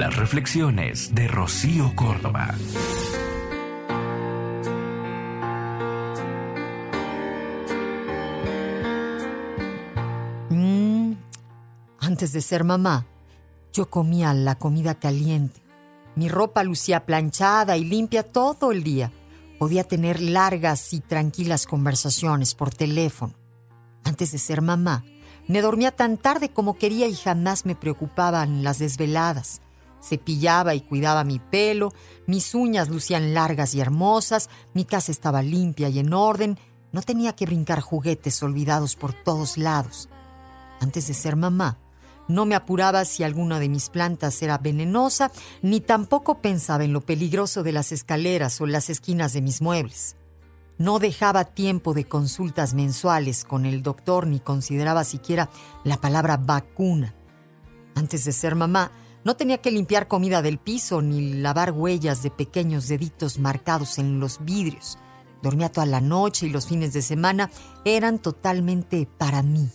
Las reflexiones de Rocío Córdoba. Mm, antes de ser mamá, yo comía la comida caliente. Mi ropa lucía planchada y limpia todo el día. Podía tener largas y tranquilas conversaciones por teléfono. Antes de ser mamá, me dormía tan tarde como quería y jamás me preocupaban las desveladas. Cepillaba y cuidaba mi pelo, mis uñas lucían largas y hermosas, mi casa estaba limpia y en orden, no tenía que brincar juguetes olvidados por todos lados. Antes de ser mamá, no me apuraba si alguna de mis plantas era venenosa, ni tampoco pensaba en lo peligroso de las escaleras o las esquinas de mis muebles. No dejaba tiempo de consultas mensuales con el doctor ni consideraba siquiera la palabra vacuna. Antes de ser mamá, no tenía que limpiar comida del piso ni lavar huellas de pequeños deditos marcados en los vidrios. Dormía toda la noche y los fines de semana eran totalmente para mí.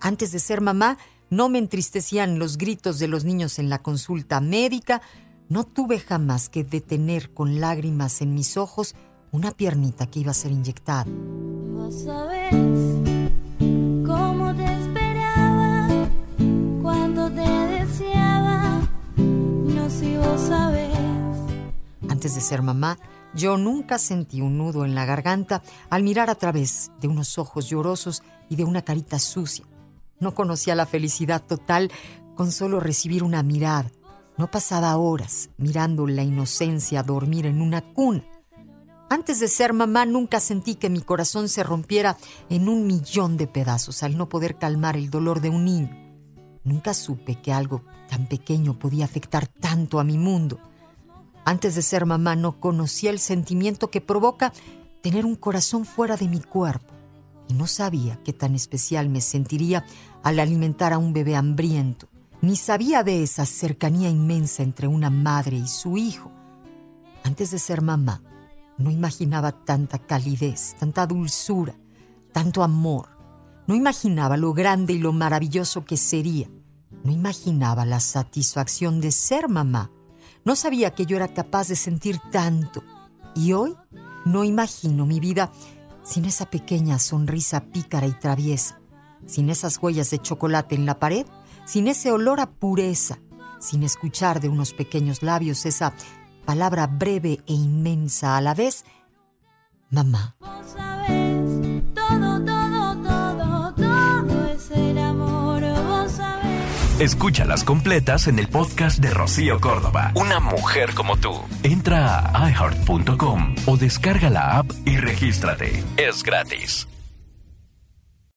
Antes de ser mamá, no me entristecían los gritos de los niños en la consulta médica. No tuve jamás que detener con lágrimas en mis ojos una piernita que iba a ser inyectada. Vos sabés Antes de ser mamá, yo nunca sentí un nudo en la garganta al mirar a través de unos ojos llorosos y de una carita sucia. No conocía la felicidad total con solo recibir una mirada. No pasaba horas mirando la inocencia dormir en una cuna. Antes de ser mamá nunca sentí que mi corazón se rompiera en un millón de pedazos al no poder calmar el dolor de un niño. Nunca supe que algo tan pequeño podía afectar tanto a mi mundo. Antes de ser mamá no conocía el sentimiento que provoca tener un corazón fuera de mi cuerpo y no sabía qué tan especial me sentiría al alimentar a un bebé hambriento, ni sabía de esa cercanía inmensa entre una madre y su hijo. Antes de ser mamá, no imaginaba tanta calidez, tanta dulzura, tanto amor. No imaginaba lo grande y lo maravilloso que sería. No imaginaba la satisfacción de ser mamá. No sabía que yo era capaz de sentir tanto. Y hoy no imagino mi vida sin esa pequeña sonrisa pícara y traviesa, sin esas huellas de chocolate en la pared, sin ese olor a pureza, sin escuchar de unos pequeños labios esa palabra breve e inmensa a la vez, mamá. Escúchalas completas en el podcast de Rocío Córdoba. Una mujer como tú. Entra a iheart.com o descarga la app y regístrate. Es gratis.